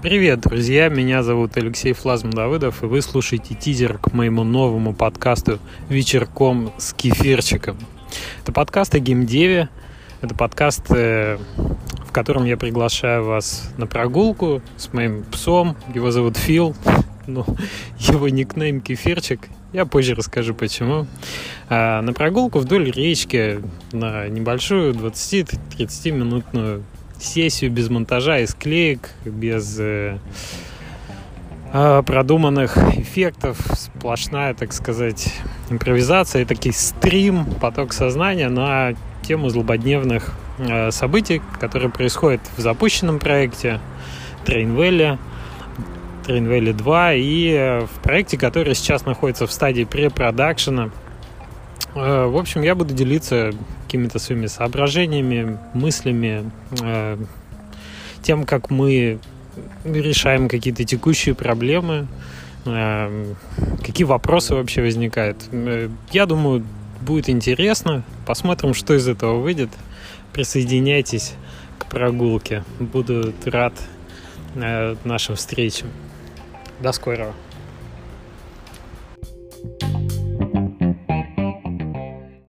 Привет, друзья! Меня зовут Алексей Флазм Давыдов, и вы слушаете тизер к моему новому подкасту «Вечерком с кефирчиком». Это подкаст о геймдеве, это подкаст, э, в котором я приглашаю вас на прогулку с моим псом. Его зовут Фил, ну, его никнейм Кефирчик. Я позже расскажу почему. А, на прогулку вдоль речки на небольшую 20-30 минутную сессию без монтажа и склеек, без э, э, продуманных эффектов, сплошная, так сказать, импровизация, такой стрим, поток сознания на тему злободневных э, событий, которые происходят в запущенном проекте Train Valley, Train Valley 2 и э, в проекте, который сейчас находится в стадии препродакшена. Э, в общем, я буду делиться какими-то своими соображениями, мыслями, э, тем, как мы решаем какие-то текущие проблемы, э, какие вопросы вообще возникают. Я думаю, будет интересно. Посмотрим, что из этого выйдет. Присоединяйтесь к прогулке. Буду рад нашим встречам. До скорого.